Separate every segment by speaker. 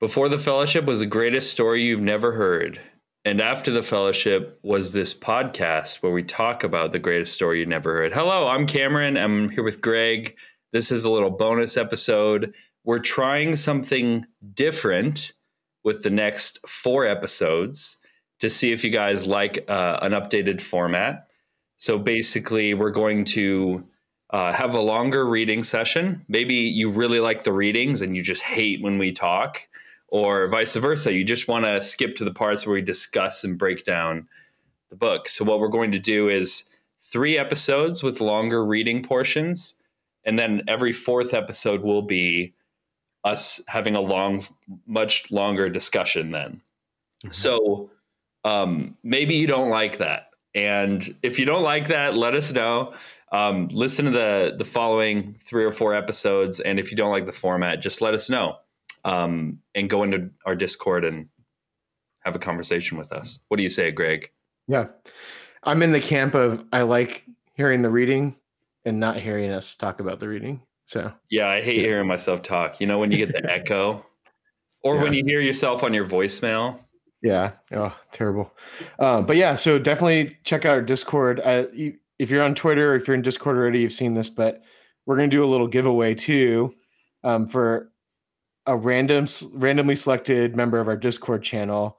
Speaker 1: Before the fellowship was the greatest story you've never heard. And after the fellowship was this podcast where we talk about the greatest story you never heard. Hello, I'm Cameron. I'm here with Greg. This is a little bonus episode. We're trying something different with the next four episodes to see if you guys like uh, an updated format. So basically, we're going to uh, have a longer reading session. Maybe you really like the readings and you just hate when we talk, or vice versa. You just want to skip to the parts where we discuss and break down the book. So, what we're going to do is three episodes with longer reading portions. And then every fourth episode will be us having a long, much longer discussion then. Mm-hmm. So, um, maybe you don't like that. And if you don't like that, let us know. Um, listen to the the following three or four episodes, and if you don't like the format, just let us know um, and go into our Discord and have a conversation with us. What do you say, Greg?
Speaker 2: Yeah, I'm in the camp of I like hearing the reading and not hearing us talk about the reading. So
Speaker 1: yeah, I hate yeah. hearing myself talk. You know when you get the echo, or yeah. when you hear yourself on your voicemail.
Speaker 2: Yeah. Oh, terrible. Uh, but yeah, so definitely check out our Discord. Uh, you, if you're on Twitter, or if you're in Discord already, you've seen this, but we're going to do a little giveaway too um, for a random, randomly selected member of our Discord channel.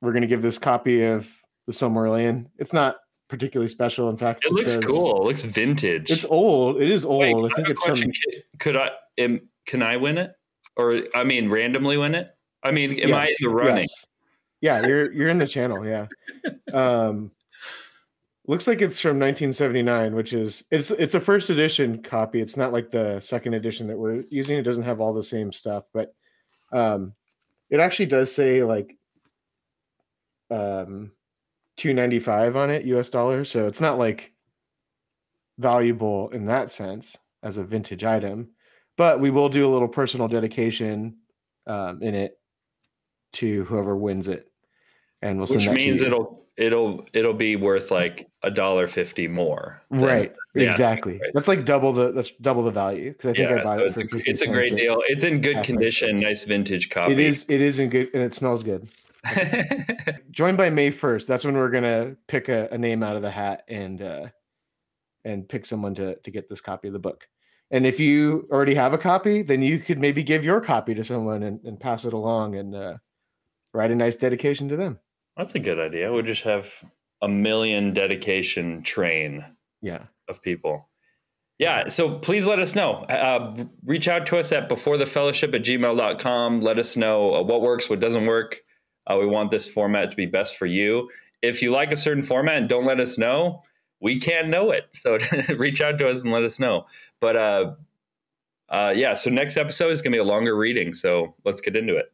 Speaker 2: We're going to give this copy of the Silmarillion. It's not particularly special. In fact,
Speaker 1: it, it looks says, cool. It looks vintage.
Speaker 2: It's old. It is old. Wait, I think it's
Speaker 1: from. Could I? Am, can I win it? Or I mean, randomly win it? I mean, am yes, I in the running? Yes.
Speaker 2: Yeah, you're you're in the channel. Yeah. Um, looks like it's from 1979, which is it's it's a first edition copy. It's not like the second edition that we're using. It doesn't have all the same stuff, but um, it actually does say like um 295 on it US dollars. So it's not like valuable in that sense as a vintage item, but we will do a little personal dedication um, in it to whoever wins it and we'll
Speaker 1: which means it'll it'll it'll be worth like a dollar fifty more.
Speaker 2: Than, right. Yeah, exactly. That's like double the that's double the value because I think
Speaker 1: yeah, I bought so it. It's, a, it's a great deal. It's in good condition. Nice vintage copy.
Speaker 2: It is. It is in good and it smells good. Joined by May first. That's when we're gonna pick a, a, name out of the hat and uh, and pick someone to to get this copy of the book. And if you already have a copy, then you could maybe give your copy to someone and, and pass it along and uh, write a nice dedication to them.
Speaker 1: That's a good idea. We'll just have a million dedication train
Speaker 2: yeah.
Speaker 1: of people. Yeah. So please let us know. Uh, reach out to us at beforethefellowship at gmail.com. Let us know uh, what works, what doesn't work. Uh, we want this format to be best for you. If you like a certain format and don't let us know, we can't know it. So reach out to us and let us know. But uh, uh, yeah, so next episode is going to be a longer reading. So let's get into it.